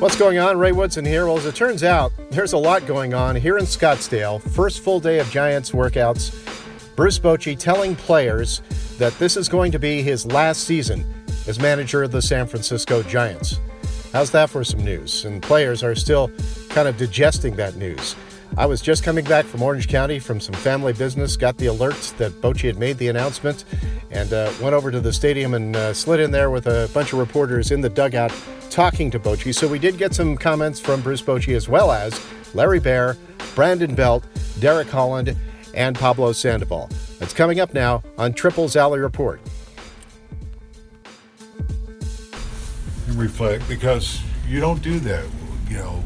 What's going on? Ray Woodson here. Well, as it turns out, there's a lot going on here in Scottsdale. First full day of Giants workouts. Bruce Bochy telling players that this is going to be his last season as manager of the San Francisco Giants. How's that for some news? And players are still kind of digesting that news. I was just coming back from Orange County from some family business, got the alerts that Bochy had made the announcement, and uh, went over to the stadium and uh, slid in there with a bunch of reporters in the dugout talking to Bochy. So we did get some comments from Bruce Bochy as well as Larry Baer, Brandon Belt, Derek Holland, and Pablo Sandoval. That's coming up now on Triples Alley Report. Reflect because you don't do that, you know,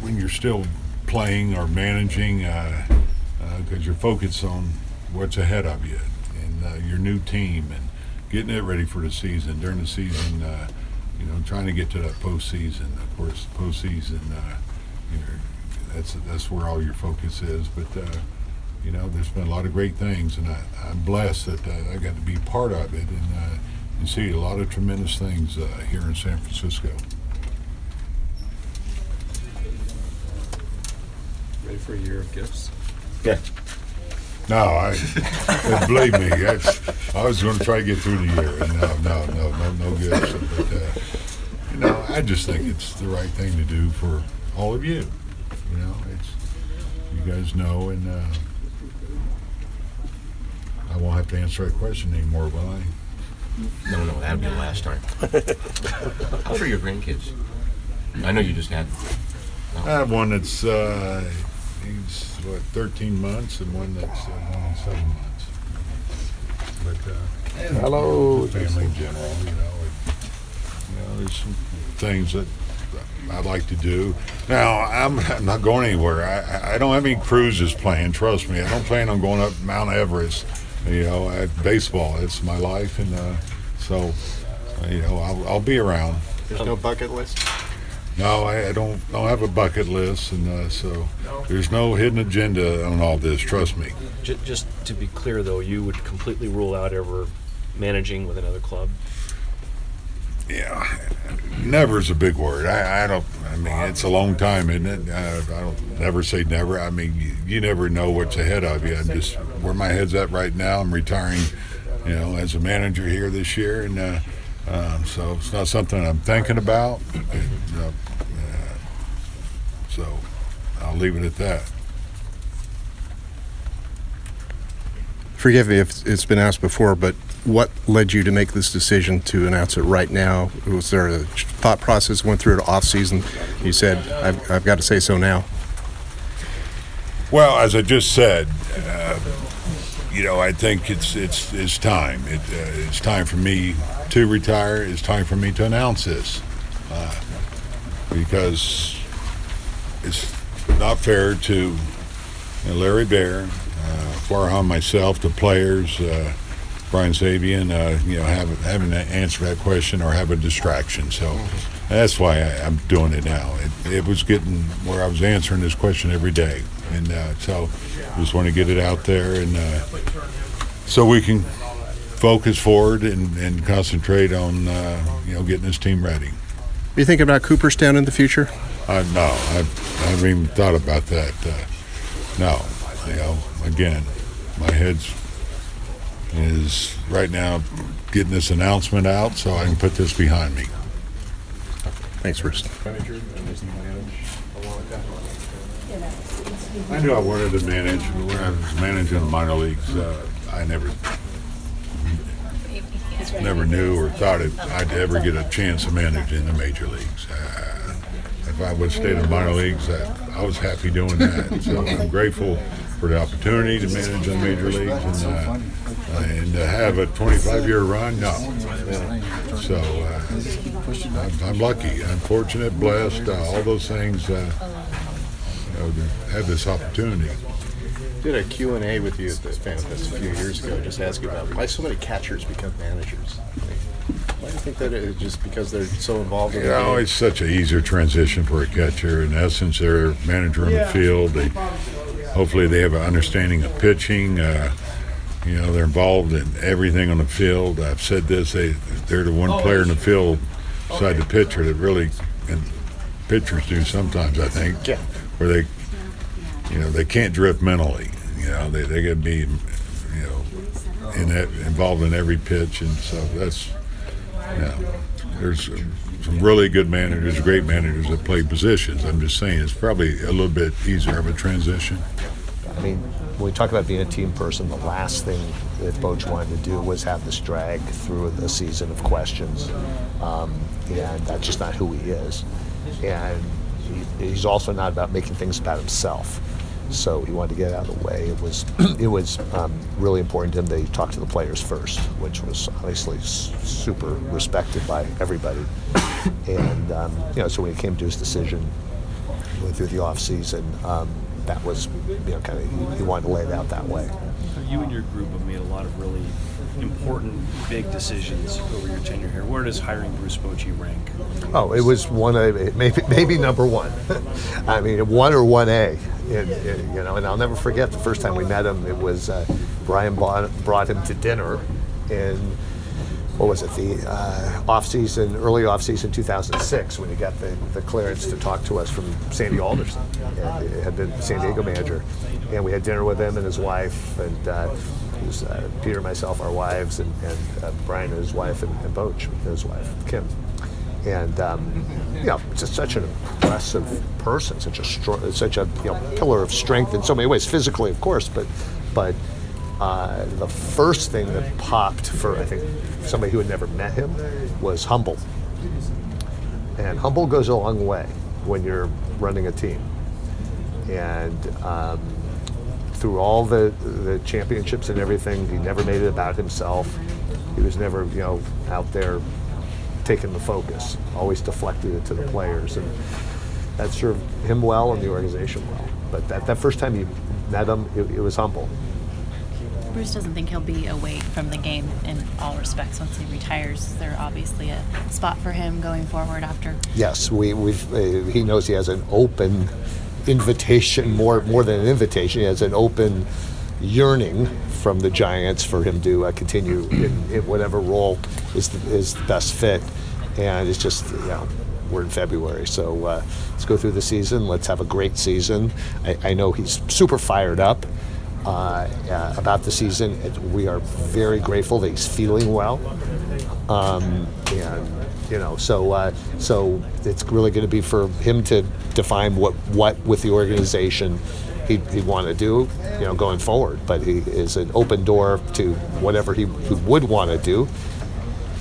when you're still playing or managing because uh, uh, you're focused on what's ahead of you and uh, your new team and getting it ready for the season. During the season, uh, you know, trying to get to that postseason. Of course, postseason, uh, you know, that's that's where all your focus is. But uh, you know, there's been a lot of great things, and I, am blessed that I got to be part of it and and see a lot of tremendous things here in San Francisco. Ready for a year of gifts? Yeah. No, I believe me. That's, I was going to try to get through the year, and no, no, no, no, no gifts. But uh, you know, I just think it's the right thing to do for all of you. You know, it's you guys know, and uh, I won't have to answer that question anymore, will I? No, no, that'll be the last time. How are your grandkids? I know you just had. No. I have one that's uh, he's what 13 months and one that's uh, one seven months. But uh, hello, family in general, you know, it, you know, there's some things that I'd like to do. Now I'm, I'm not going anywhere. I, I don't have any cruises planned. Trust me, I don't plan on going up Mount Everest. You know, at baseball, it's my life, and uh, so you know, I'll, I'll be around. There's no bucket list. No, I, I don't. don't have a bucket list, and uh, so there's no hidden agenda on all this. Trust me. Just, just to be clear, though, you would completely rule out ever managing with another club. Yeah, never is a big word. I, I don't. I mean, it's a long time, isn't it? Uh, I don't never say never. I mean, you, you never know what's ahead of you. I'm just where my head's at right now. I'm retiring, you know, as a manager here this year, and. Uh, um, so it's not something I'm thinking about. Uh, so I'll leave it at that. Forgive me if it's been asked before, but what led you to make this decision to announce it right now? Was there a thought process went through it off season? You said, I've, I've got to say so now. Well, as I just said, uh, you know, I think it's it's it's time. It, uh, it's time for me to retire. It's time for me to announce this uh, because it's not fair to Larry Baer, uh, Farhan, myself, the players, uh, Brian Sabean, uh, you know, have, having to answer that question or have a distraction. So that's why I, am doing it now. It, it, was getting where I was answering this question every day, and uh, so just want to get it out there, and uh, so we can focus forward and, and concentrate on uh, you know getting this team ready. Are you thinking about Cooperstown in the future? Uh, no, I, I haven't even thought about that. Uh, no, you know, again, my head's is right now getting this announcement out so I can put this behind me. Thanks, Bruce. I knew I wanted to manage. When I was managing the minor leagues, uh, I never never knew or thought it, I'd ever get a chance to manage in the major leagues. Uh, if I would stayed in the minor leagues, I, I, was happy doing that. So I'm grateful for the opportunity to manage in the major leagues and, uh, and to have a 25-year run. No, so uh, I'm, I'm, lucky, I'm fortunate, blessed, uh, all those things. Uh, you know, to have this opportunity did a Q&A with you at the fan fest a few years ago, just asking about why so many catchers become managers. Why do you think that is just because they're so involved in you know, it's such an easier transition for a catcher. In essence, they're a manager in the field. They hopefully they have an understanding of pitching. Uh, you know, they're involved in everything on the field. I've said this: they they're the one player in the field beside the pitcher that really and pitchers do sometimes. I think. Yeah. Where they, you know, they can't drift mentally. You know, they they got to be, you know, in that, involved in every pitch, and so that's, yeah. There's some really good managers, great managers that play positions. I'm just saying it's probably a little bit easier of a transition. I mean, when we talk about being a team person, the last thing that Boch wanted to do was have this drag through a season of questions, um, and that's just not who he is. And he, he's also not about making things about himself. So he wanted to get out of the way. It was it was um, really important to him that he talked to the players first, which was obviously super respected by everybody. And um, you know, so when he came to his decision, went through the off season. Um, that was, you know, kind of he wanted to lay it out that way. You and your group have made a lot of really important, big decisions over your tenure here. Where does hiring Bruce Bochy rank? Oh, it was one of maybe maybe number one. I mean, one or one A. You know, and I'll never forget the first time we met him. It was uh, Brian brought, brought him to dinner in what was it the uh, off season, early off season 2006 when he got the, the clearance to talk to us from Sandy Alderson. And had been the San Diego manager, and we had dinner with him and his wife and. Uh, was uh, Peter, myself, our wives, and, and uh, Brian and his wife, and, and Boch, his wife, Kim and um, you know, just such an impressive person, such a such a you know, pillar of strength in so many ways, physically, of course, but but uh, the first thing that popped for I think somebody who had never met him was humble, and humble goes a long way when you're running a team, and. Um, through all the, the championships and everything, he never made it about himself. He was never, you know, out there taking the focus, always deflected it to the players, and that served him well and the organization well. But that, that first time you met him, it, it was humble. Bruce doesn't think he'll be away from the game in all respects once he retires. Is there obviously a spot for him going forward after? Yes, we, we've, uh, he knows he has an open invitation, more, more than an invitation, he has an open yearning from the Giants for him to uh, continue in, in whatever role is the, is the best fit. And it's just, you know, we're in February, so uh, let's go through the season. Let's have a great season. I, I know he's super fired up uh, uh, about the season. We are very grateful that he's feeling well. Um, and you know, so uh, so it's really going to be for him to define what what with the organization he'd, he'd want to do, you know, going forward. But he is an open door to whatever he, he would want to do.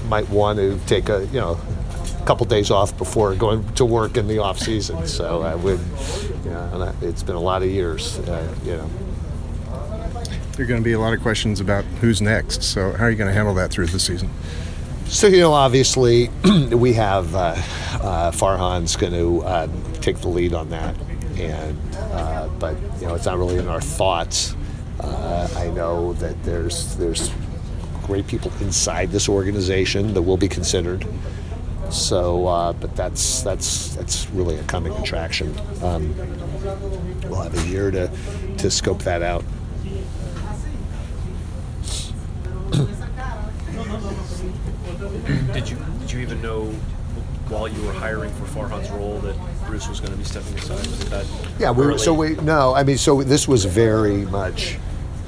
Might want to take a you know a couple days off before going to work in the off season. So I would, you know, it's been a lot of years, uh, you know. There are going to be a lot of questions about who's next. So, how are you going to handle that through the season? So you know, obviously, we have uh, uh, Farhan's going to uh, take the lead on that, and uh, but you know, it's not really in our thoughts. Uh, I know that there's there's great people inside this organization that will be considered. So, uh, but that's that's that's really a coming attraction. Um, we'll have a year to to scope that out. Did you did you even know while you were hiring for Farhan's role that Bruce was going to be stepping aside? Was that Yeah, we, were, so we no. I mean, so this was very much,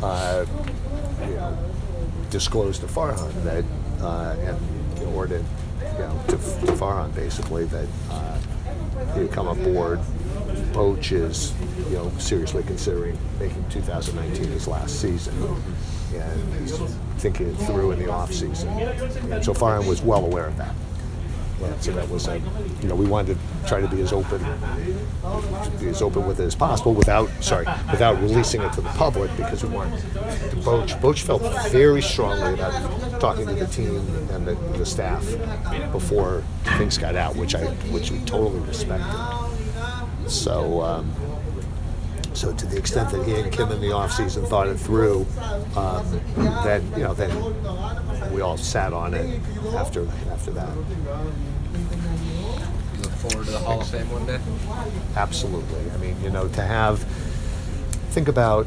uh, disclosed to Farhan that, uh, and or to, you know, to, to Farhan basically that uh, he would come aboard. Boch is, you know, seriously considering making 2019 his last season, and he's thinking it through in the off season. And so Farhan was well aware of that. So that was a, you know, we wanted to try to be as open, be as open with it as possible without, sorry, without releasing it to the public because we wanted Boch. Boch felt very strongly about talking to the team and the, the staff before things got out, which I, which we totally respected. So, um, so to the extent that he and Kim in the off season thought it through, um, then you know, then we all sat on it after after that. Look forward to the Hall of Fame one day? Absolutely. I mean, you know, to have think about.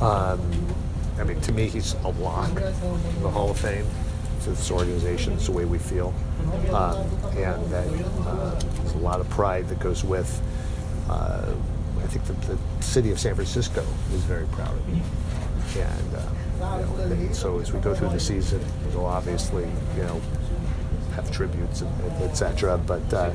Um, I mean, to me, he's a lock in the Hall of Fame. to this organization. It's the way we feel, um, and that uh, there's a lot of pride that goes with. Uh, I think that the city of San Francisco is very proud of me, and, uh, you know, and so as we go through the season, we'll obviously, you know, have tributes, and, et cetera. But uh,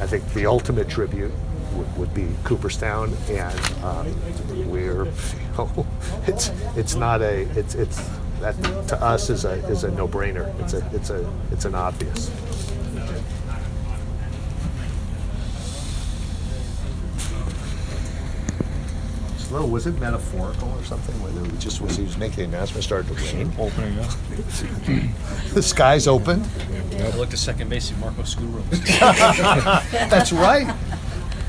I think the ultimate tribute would, would be Cooperstown, and um, we're, you know, it's it's not a it's it's that to us is a is a no brainer. It's a it's a it's an obvious. Was it metaphorical or something? Whether it just was he was making the announcement, started to rain. Opening up. The skies opened. I looked at second base at Marco Scutaro. That's right.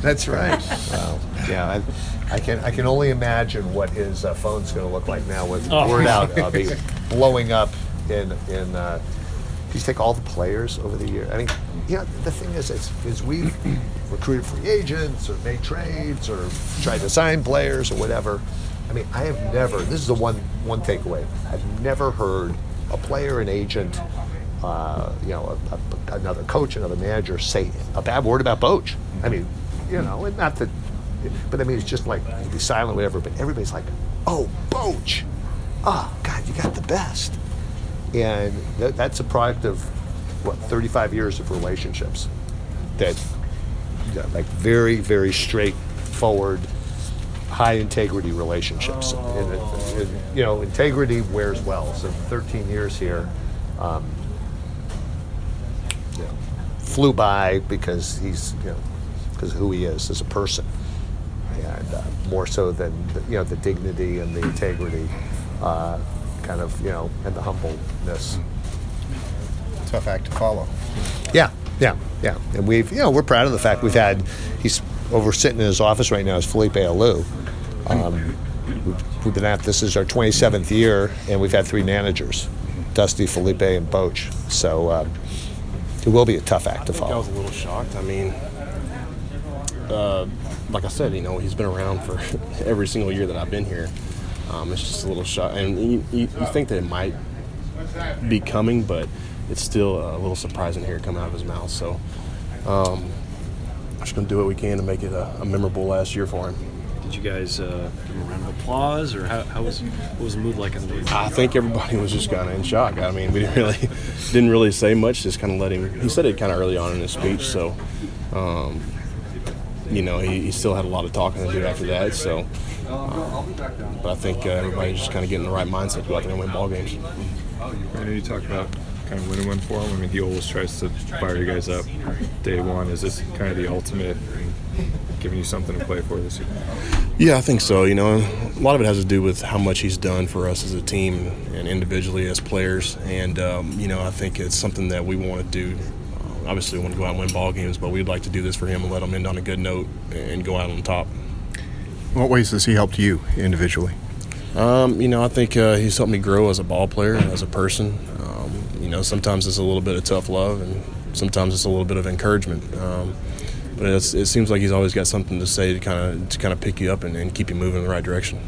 That's right. Wow. Yeah, I, I can I can only imagine what his uh, phone's going to look like now with Oh. word out uh, be blowing up in in. Uh, you take all the players over the year. I mean, yeah. The thing is, is, is we've recruited free agents or made trades or tried to sign players or whatever. I mean, I have never. This is the one one takeaway. I've never heard a player, an agent, uh, you know, a, a, another coach, another manager say a bad word about Boch. I mean, you know, and not that, but I mean, it's just like be silent, whatever. But everybody's like, "Oh, Boch! Oh, God, you got the best." And th- that's a product of what 35 years of relationships that yeah, like very very straightforward high integrity relationships. And, it- and, you know integrity wears well. So 13 years here um, you know, flew by because he's you know because who he is as a person. And uh, more so than the, you know the dignity and the integrity uh, kind of you know and the humbleness Tough act to follow. yeah, yeah, yeah. And we've, you know, we're proud of the fact we've had, he's over sitting in his office right now is Felipe Alou. Um, we've, we've been at this is our 27th year, and we've had three managers, Dusty, Felipe, and Boch. So um, it will be a tough act to I think I was a little shocked. I mean, uh, like I said, you know, he's been around for every single year that I've been here. Um, it's just a little shock, and you, you, you think that it might be coming, but it's still a little surprising to hear it come out of his mouth. So, um, I'm just gonna do what we can to make it a, a memorable last year for him. Did you guys uh, give him a round of applause, or how, how was what was the mood like in the? I think everybody was just kind of in shock. I mean, we didn't really didn't really say much. Just kind of let him. He said it kind of early on in his speech, so um, you know he, he still had a lot of talking to do after that. So, um, but I think uh, everybody's just kind of getting the right mindset to go out there and win ball games. I know you talked about kind of winning one for him. I mean, he always tries to fire you guys up day one. Is this kind of the ultimate in giving you something to play for this year? Yeah, I think so. You know, a lot of it has to do with how much he's done for us as a team and individually as players. And um, you know, I think it's something that we want to do. Obviously, we want to go out and win ball games, but we'd like to do this for him and let him end on a good note and go out on top. What ways has he helped you individually? Um, you know, I think uh, he's helped me grow as a ball player and as a person. Um, you know, sometimes it's a little bit of tough love, and sometimes it's a little bit of encouragement. Um, but it's, it seems like he's always got something to say to kind of to kind of pick you up and, and keep you moving in the right direction.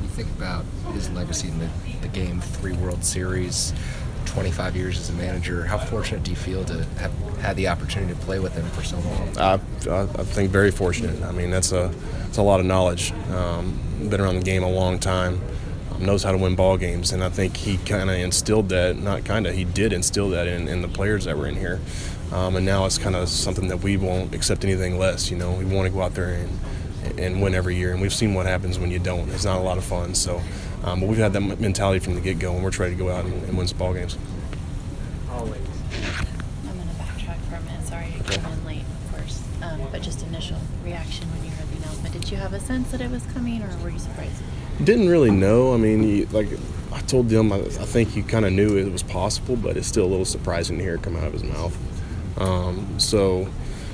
You think about his legacy in the, the game, three World Series, 25 years as a manager. How fortunate do you feel to have had the opportunity to play with him for so long? I, I, think very fortunate. I mean, that's a it's a lot of knowledge. Um, been around the game a long time, um, knows how to win ball games, and I think he kind of instilled that. Not kind of, he did instill that in, in the players that were in here. Um, and now it's kind of something that we won't accept anything less. You know, we want to go out there and and win every year, and we've seen what happens when you don't. It's not a lot of fun. So, um, but we've had that mentality from the get go, and we're trying to go out and, and win some ball games. I'm going to backtrack for a minute. Sorry I came in late, of course. Um, but just initial reaction when you heard the announcement. Did you have a sense that it was coming, or were you surprised? Didn't really know. I mean, you, like I told them, I, I think you kind of knew it was possible, but it's still a little surprising to hear it come out of his mouth. Um, so,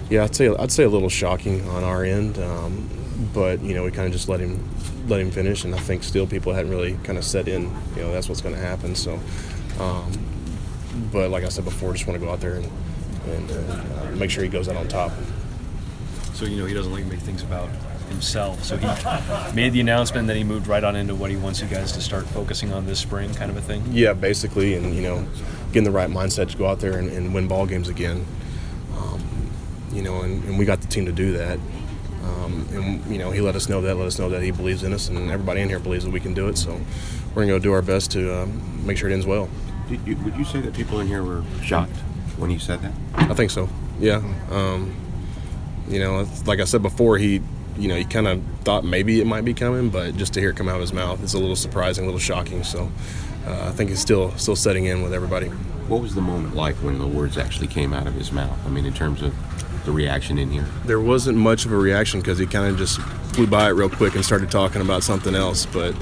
yeah, I'd say I'd say a little shocking on our end, um, but you know, we kind of just let him let him finish, and I think still people hadn't really kind of set in. You know, that's what's going to happen. So, um, but like I said before, just want to go out there and, and uh, make sure he goes out on top. So you know he doesn't like to make things about himself. So he made the announcement, then he moved right on into what he wants you guys to start focusing on this spring, kind of a thing. Yeah, basically, and you know, getting the right mindset to go out there and, and win ball games again. Um, you know, and, and we got the team to do that. Um, and you know, he let us know that, let us know that he believes in us, and everybody in here believes that we can do it. So we're gonna go do our best to um, make sure it ends well. Did you, would you say that people in here were shocked when you said that? I think so. Yeah. Um, you know, like I said before, he, you know, he kind of thought maybe it might be coming, but just to hear it come out of his mouth, it's a little surprising, a little shocking. So uh, I think it's still still setting in with everybody. What was the moment like when the words actually came out of his mouth? I mean, in terms of the reaction in here. There wasn't much of a reaction because he kind of just flew by it real quick and started talking about something else. But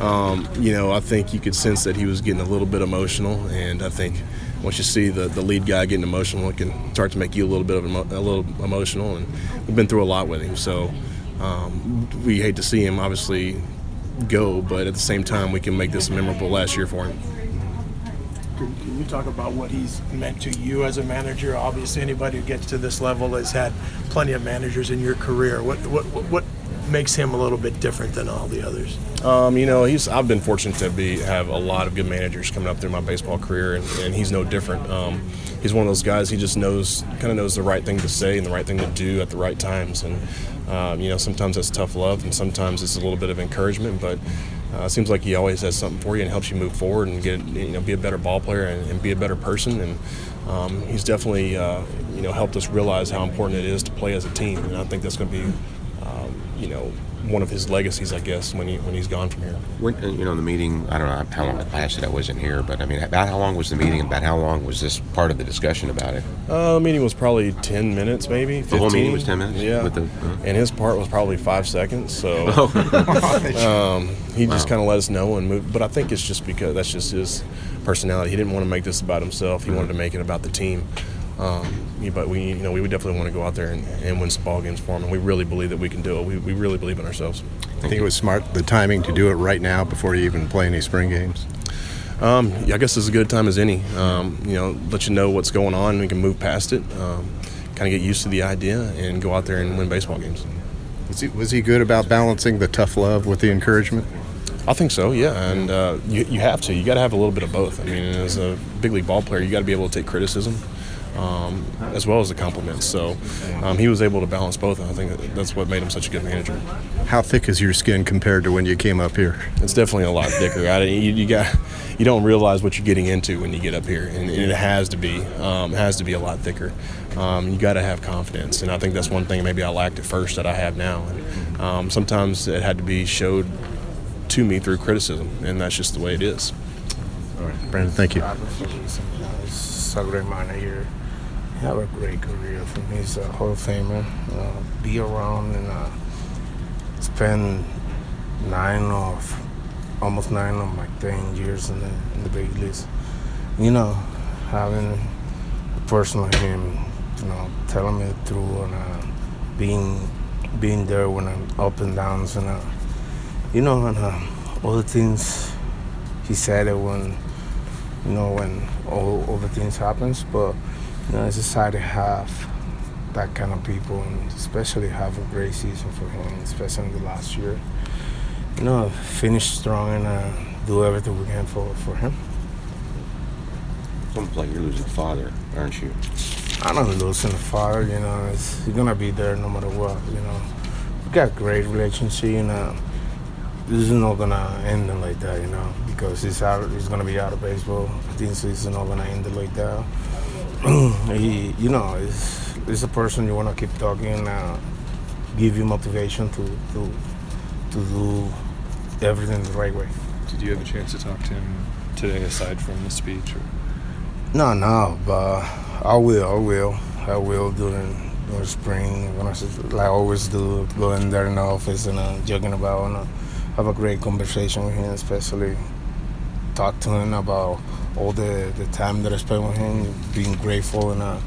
um, you know, I think you could sense that he was getting a little bit emotional, and I think once you see the, the lead guy getting emotional, it can start to make you a little bit of emo- a little emotional. And we've been through a lot with him, so um, we hate to see him obviously go, but at the same time, we can make this memorable last year for him. You talk about what he's meant to you as a manager? Obviously, anybody who gets to this level has had plenty of managers in your career. What what what- what makes him a little bit different than all the others? Um, you know, he's. I've been fortunate to be have a lot of good managers coming up through my baseball career, and, and he's no different. Um, he's one of those guys. He just knows, kind of knows the right thing to say and the right thing to do at the right times. And um, you know, sometimes that's tough love, and sometimes it's a little bit of encouragement. But uh, seems like he always has something for you and helps you move forward and get you know be a better ball player and, and be a better person. And um, he's definitely uh, you know helped us realize how important it is to play as a team. And I think that's going to be um, you know one of his legacies, I guess, when he when he's gone from here. When, uh, you know, the meeting, I don't know how long it lasted. I wasn't here, but I mean, about how long was the meeting about how long was this part of the discussion about it? Uh, the meeting was probably 10 minutes, maybe. 15. The whole meeting was 10 minutes? Yeah. With the- uh. and his part was probably five seconds. So Oh. um, he just kind of let us know and move. But I think it's just because that's just his personality. He didn't want to make this about himself. He wanted to make it about the team. Um, but we, you know, we would definitely want to go out there and, and win some ball games for them. And we really believe that we can do it. We, we really believe in ourselves. I think it was smart, the timing to do it right now before you even play any spring games. Um, yeah, I guess it's as good a time as any. Um, you know, let you know what's going on. We can move past it, um, kind of get used to the idea, and go out there and win baseball games. Was he, was he good about balancing the tough love with the encouragement? I think so, yeah. And uh, you, you have to. You got to have a little bit of both. I mean, as a big league ball player, you got to be able to take criticism um, as well as the compliments. So um, he was able to balance both, and I think that's what made him such a good manager. How thick is your skin compared to when you came up here? It's definitely a lot thicker. I, you, you got you don't realize what you're getting into when you get up here, and, and it has to be um, has to be a lot thicker. Um, you got to have confidence, and I think that's one thing maybe I lacked at first that I have now. And, um, sometimes it had to be showed to me through criticism, and that's just the way it is. All right, Brandon, thank you. He's a great manager. He have a great career. For me, he's a Hall of Famer. Uh, be around and uh, spend nine of almost nine of my ten years in the in the big leagues. You know, having a person like him, you know, telling me through and uh, being being there when I'm up and downs and uh, you know, and uh, all the things he said it when you know, when all, all the things happens. But you know, it's exciting to have that kind of people, and especially have a great season for him, especially in the last year. You know, finish strong and uh, do everything we can for for him. Almost like you're losing a father, aren't you? I'm not losing a father. You know, it's, he's gonna be there no matter what. You know, we got a great relationship. You know, this is not gonna end like that. You know, because he's out. He's gonna be out of baseball. I think it's not gonna end like that. he, you know, is is a person you wanna keep talking. Uh, give you motivation to to to do everything the right way. Did you have a chance to talk to him today, aside from the speech? Or? No, no, but I will, I will, I will during during spring when I like I always do, go in there in the office and uh, joking about and uh, have a great conversation with him, especially talk to him about all the the time that I spent with him, being grateful and uh,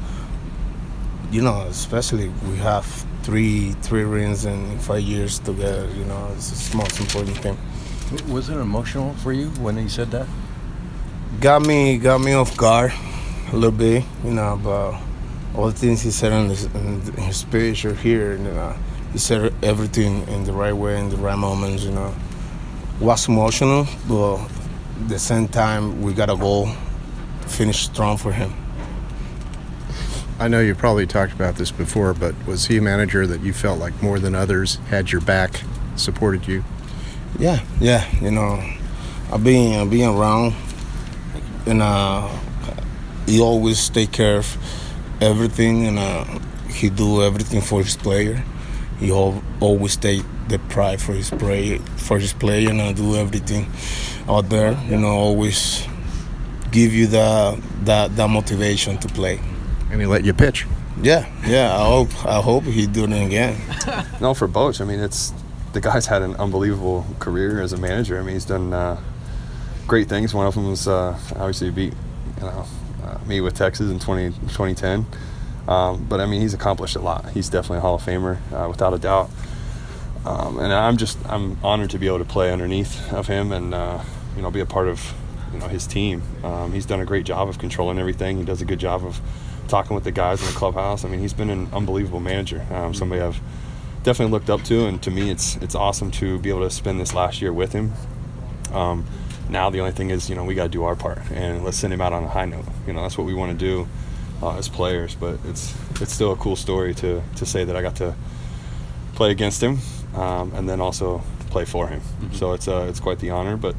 you know, especially we have three three rings in five years together. You know, it's the most important thing. Was it emotional for you when he said that? got me got me off guard a little bit, you know, but all the things he said in his, in his speech or here, you know, he said everything in the right way in the right moments. You know, was emotional, but the same time we got a goal, finish strong for him. I know you've probably talked about this before, but was he a manager that you felt like more than others had your back, supported you? Yeah, yeah. You know, I've been uh, being around, and uh, he always take care of everything, and uh, he do everything for his player. He al- always take the pride for his play, for his play, and uh, do everything out there. You know, always give you the that that motivation to play. And he let you pitch. Yeah, yeah. I hope I hope he do it again. no, for Boch, I mean, it's the guy's had an unbelievable career as a manager. I mean, he's done uh, great things. One of them was uh, obviously beat you know uh, me with Texas in 20, 2010. Um, but I mean, he's accomplished a lot. He's definitely a Hall of Famer, uh, without a doubt. Um, and I'm just I'm honored to be able to play underneath of him and uh, you know be a part of you know his team. Um, he's done a great job of controlling everything. He does a good job of talking with the guys in the clubhouse. I mean, he's been an unbelievable manager. Um, somebody I've definitely looked up to, and to me, it's it's awesome to be able to spend this last year with him. Um, now the only thing is, you know, we got to do our part, and let's send him out on a high note. You know, that's what we want to do uh, as players. But it's it's still a cool story to to say that I got to play against him, um, and then also play for him. Mm-hmm. So it's uh, it's quite the honor, but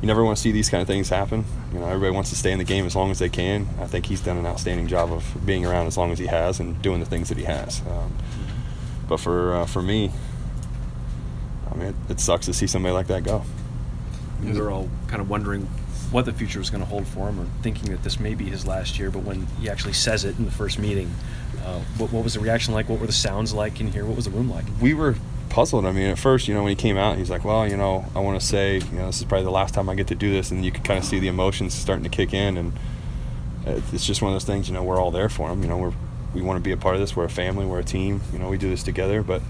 you never want to see these kind of things happen. You know, everybody wants to stay in the game as long as they can. I think he's done an outstanding job of being around as long as he has and doing the things that he has. Um, but for uh, for me, I mean, it, it, sucks to see somebody like that go. We were all kind of wondering what the future was going to hold for him, or thinking that this may be his last year. But when he actually says it in the first meeting, uh, what, what was the reaction like? What were the sounds like in here? What was the room like? We were puzzled. I mean, at first, you know, when he came out, he's like, "Well, you know, I want to say, you know, this is probably the last time I get to do this," and you could kind of see the emotions starting to kick in, and it's just one of those things. You know, we're all there for him. You know, we're we want to be a part of this. We're a family. We're a team. You know, we do this together, but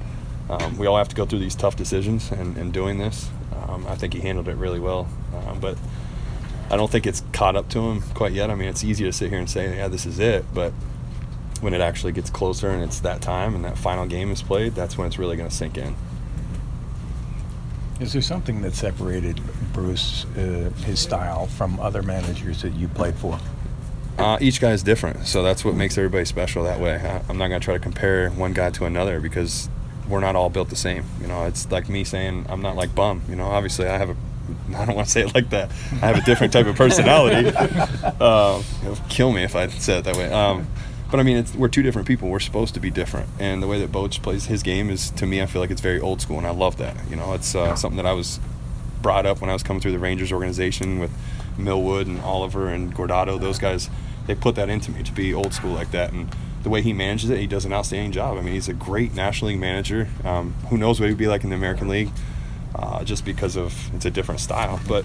um, we all have to go through these tough decisions. And, and doing this, um, I think he handled it really well. Um, but I don't think it's caught up to him quite yet. I mean, it's easy to sit here and say, "Yeah, this is it," but when it actually gets closer and it's that time and that final game is played, that's when it's really going to sink in. Is there something that separated Bruce, uh, his style, from other managers that you played for? Uh, each guy is different, so that's what makes everybody special that way. I, I'm not going to try to compare one guy to another because we're not all built the same. You know, it's like me saying I'm not like Bum. You know, obviously I have a I don't want to say it like that. I have a different type of personality. uh, kill me if I said it that way. Um, but I mean, we're two different people. We're supposed to be different, and the way that Boch plays his game is, to me, I feel like it's very old school, and I love that. You know, it's uh, something that I was brought up when I was coming through the Rangers organization with Millwood and Oliver and Guardado. Those guys, they put that into me to be old school like that, and the way he manages it, he does an outstanding job. I mean, he's a great National League manager. Um, who knows what he'd be like in the American League, uh, just because of it's a different style, but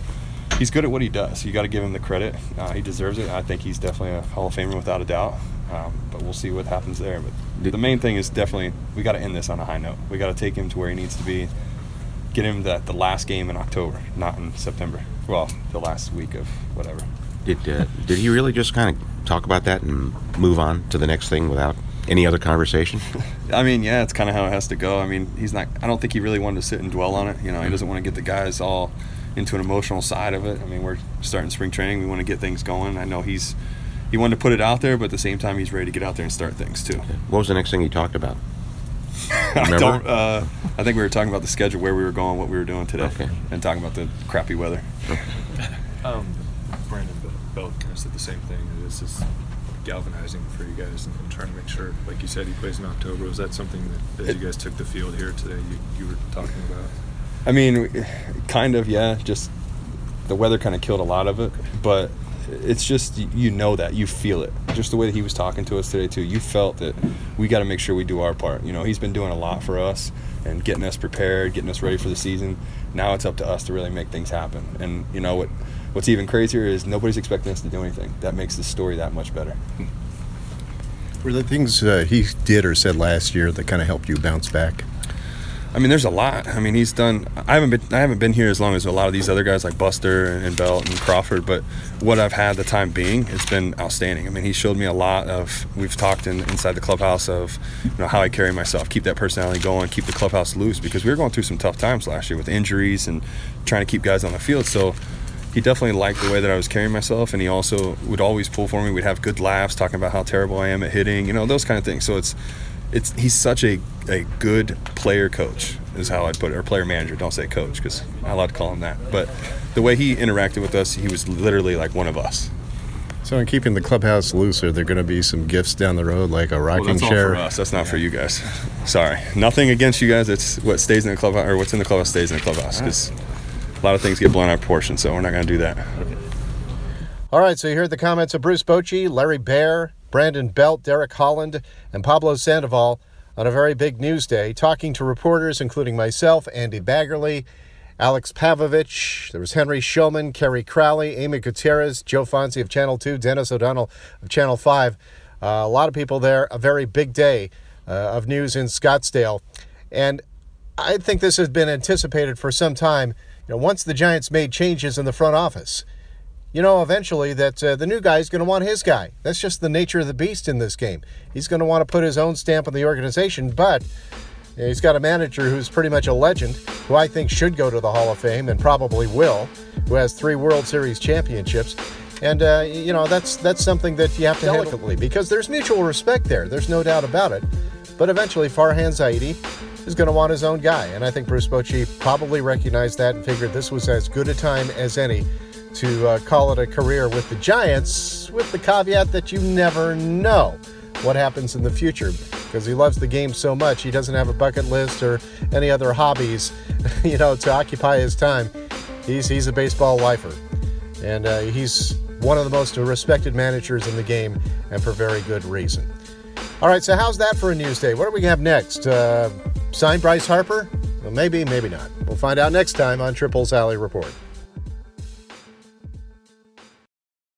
he's good at what he does. You got to give him the credit. Uh, he deserves it. I think he's definitely a Hall of Famer without a doubt. Um, but we'll see what happens there. But the main thing is definitely we got to end this on a high note. We got to take him to where he needs to be. Get him that the last game in October, not in September. Well, the last week of whatever. Did uh, did he really just kind of talk about that and move on to the next thing without any other conversation? I mean, yeah, it's kind of how it has to go. I mean, he's not. I don't think he really wanted to sit and dwell on it. You know, he mm-hmm. doesn't want to get the guys all into an emotional side of it. I mean, we're starting spring training. We want to get things going. I know he's he wanted to put it out there, but at the same time, he's ready to get out there and start things too. What was the next thing he talked about? I don't. Uh, I think we were talking about the schedule, where we were going, what we were doing today, okay. and talking about the crappy weather. um, Brandon Belt kind of said the same thing. This is galvanizing for you guys and, and, trying to make sure, like you said, he plays in October. Was that something that, that you guys took the field here today? You, you were talking about. I mean, kind of, yeah. Just the weather kind of killed a lot of it, but it's just you know that you feel it. Just the way that he was talking to us today too you felt that we got to make sure we do our part. You know he's been doing a lot for us and getting us prepared getting us ready for the season. Now it's up to us to really make things happen. And you know what what's even crazier is nobody's expecting us to do anything. That makes the story that much better. Were the things uh, he did or said last year that kind of helped you bounce back I mean, there's a lot. I mean, he's done. I haven't been. I haven't been here as long as a lot of these other guys like Buster and Belt and Crawford. But what I've had the time being, it's been outstanding. I mean, he showed me a lot of. We've talked in, inside the clubhouse of, you know, how I carry myself, keep that personality going, keep the clubhouse loose because we were going through some tough times last year with injuries and trying to keep guys on the field. So he definitely liked the way that I was carrying myself, and he also would always pull for me. We'd have good laughs talking about how terrible I am at hitting, you know, those kind of things. So it's it's he's such a, a good player coach is how I'd put it, or player manager. Don't say coach because I'm not allowed to call him that. But the way he interacted with us, he was literally like one of us. So, in keeping the clubhouse loose, are there going to be some gifts down the road, like a rocking well, that's chair? All for us. That's not for you guys. Sorry, nothing against you guys. It's what stays in the clubhouse, or what's in the clubhouse stays in the clubhouse. Because a lot of things get blown out of proportion, so we're not going to do that. Okay. All right, so you heard the comments of Bruce Bochy, Larry Baer, Brandon Belt, Derek Holland, and Pablo Sandoval on a very big news day, talking to reporters, including myself, Andy Baggarly, Alex Pavlovic, there was Henry Schulman, Kerry Crowley, Amy Gutierrez, Joe Fonzi of Channel 2, Dennis O'Donnell of Channel 5. Uh, a lot of people there, a very big day uh, of news in Scottsdale. And I think this has been anticipated for some time. You know, once the Giants made changes in the front office, you know eventually that uh, the new guy is going to want his guy. That's just the nature of the beast in this game. He's going to want to put his own stamp on the organization, but he's got a manager who's pretty much a legend, who I think should go to the Hall of Fame and probably will, who has three World Series championships. And uh, you know that's that's something that you have to delicately because there's mutual respect there. There's no doubt about it. But eventually, Farhan Zaidi is going to want his own guy, and I think Bruce Bochy probably recognized that and figured this was as good a time as any to uh, call it a career with the Giants, with the caveat that you never know what happens in the future because he loves the game so much. He doesn't have a bucket list or any other hobbies, you know, to occupy his time. He's he's a baseball lifer, and uh, he's one of the most respected managers in the game, and for very good reason. All right, so how's that for a news day? What do we gonna have next? Uh, sign Bryce Harper? Well, maybe, maybe not. We'll find out next time on Triples Alley Report.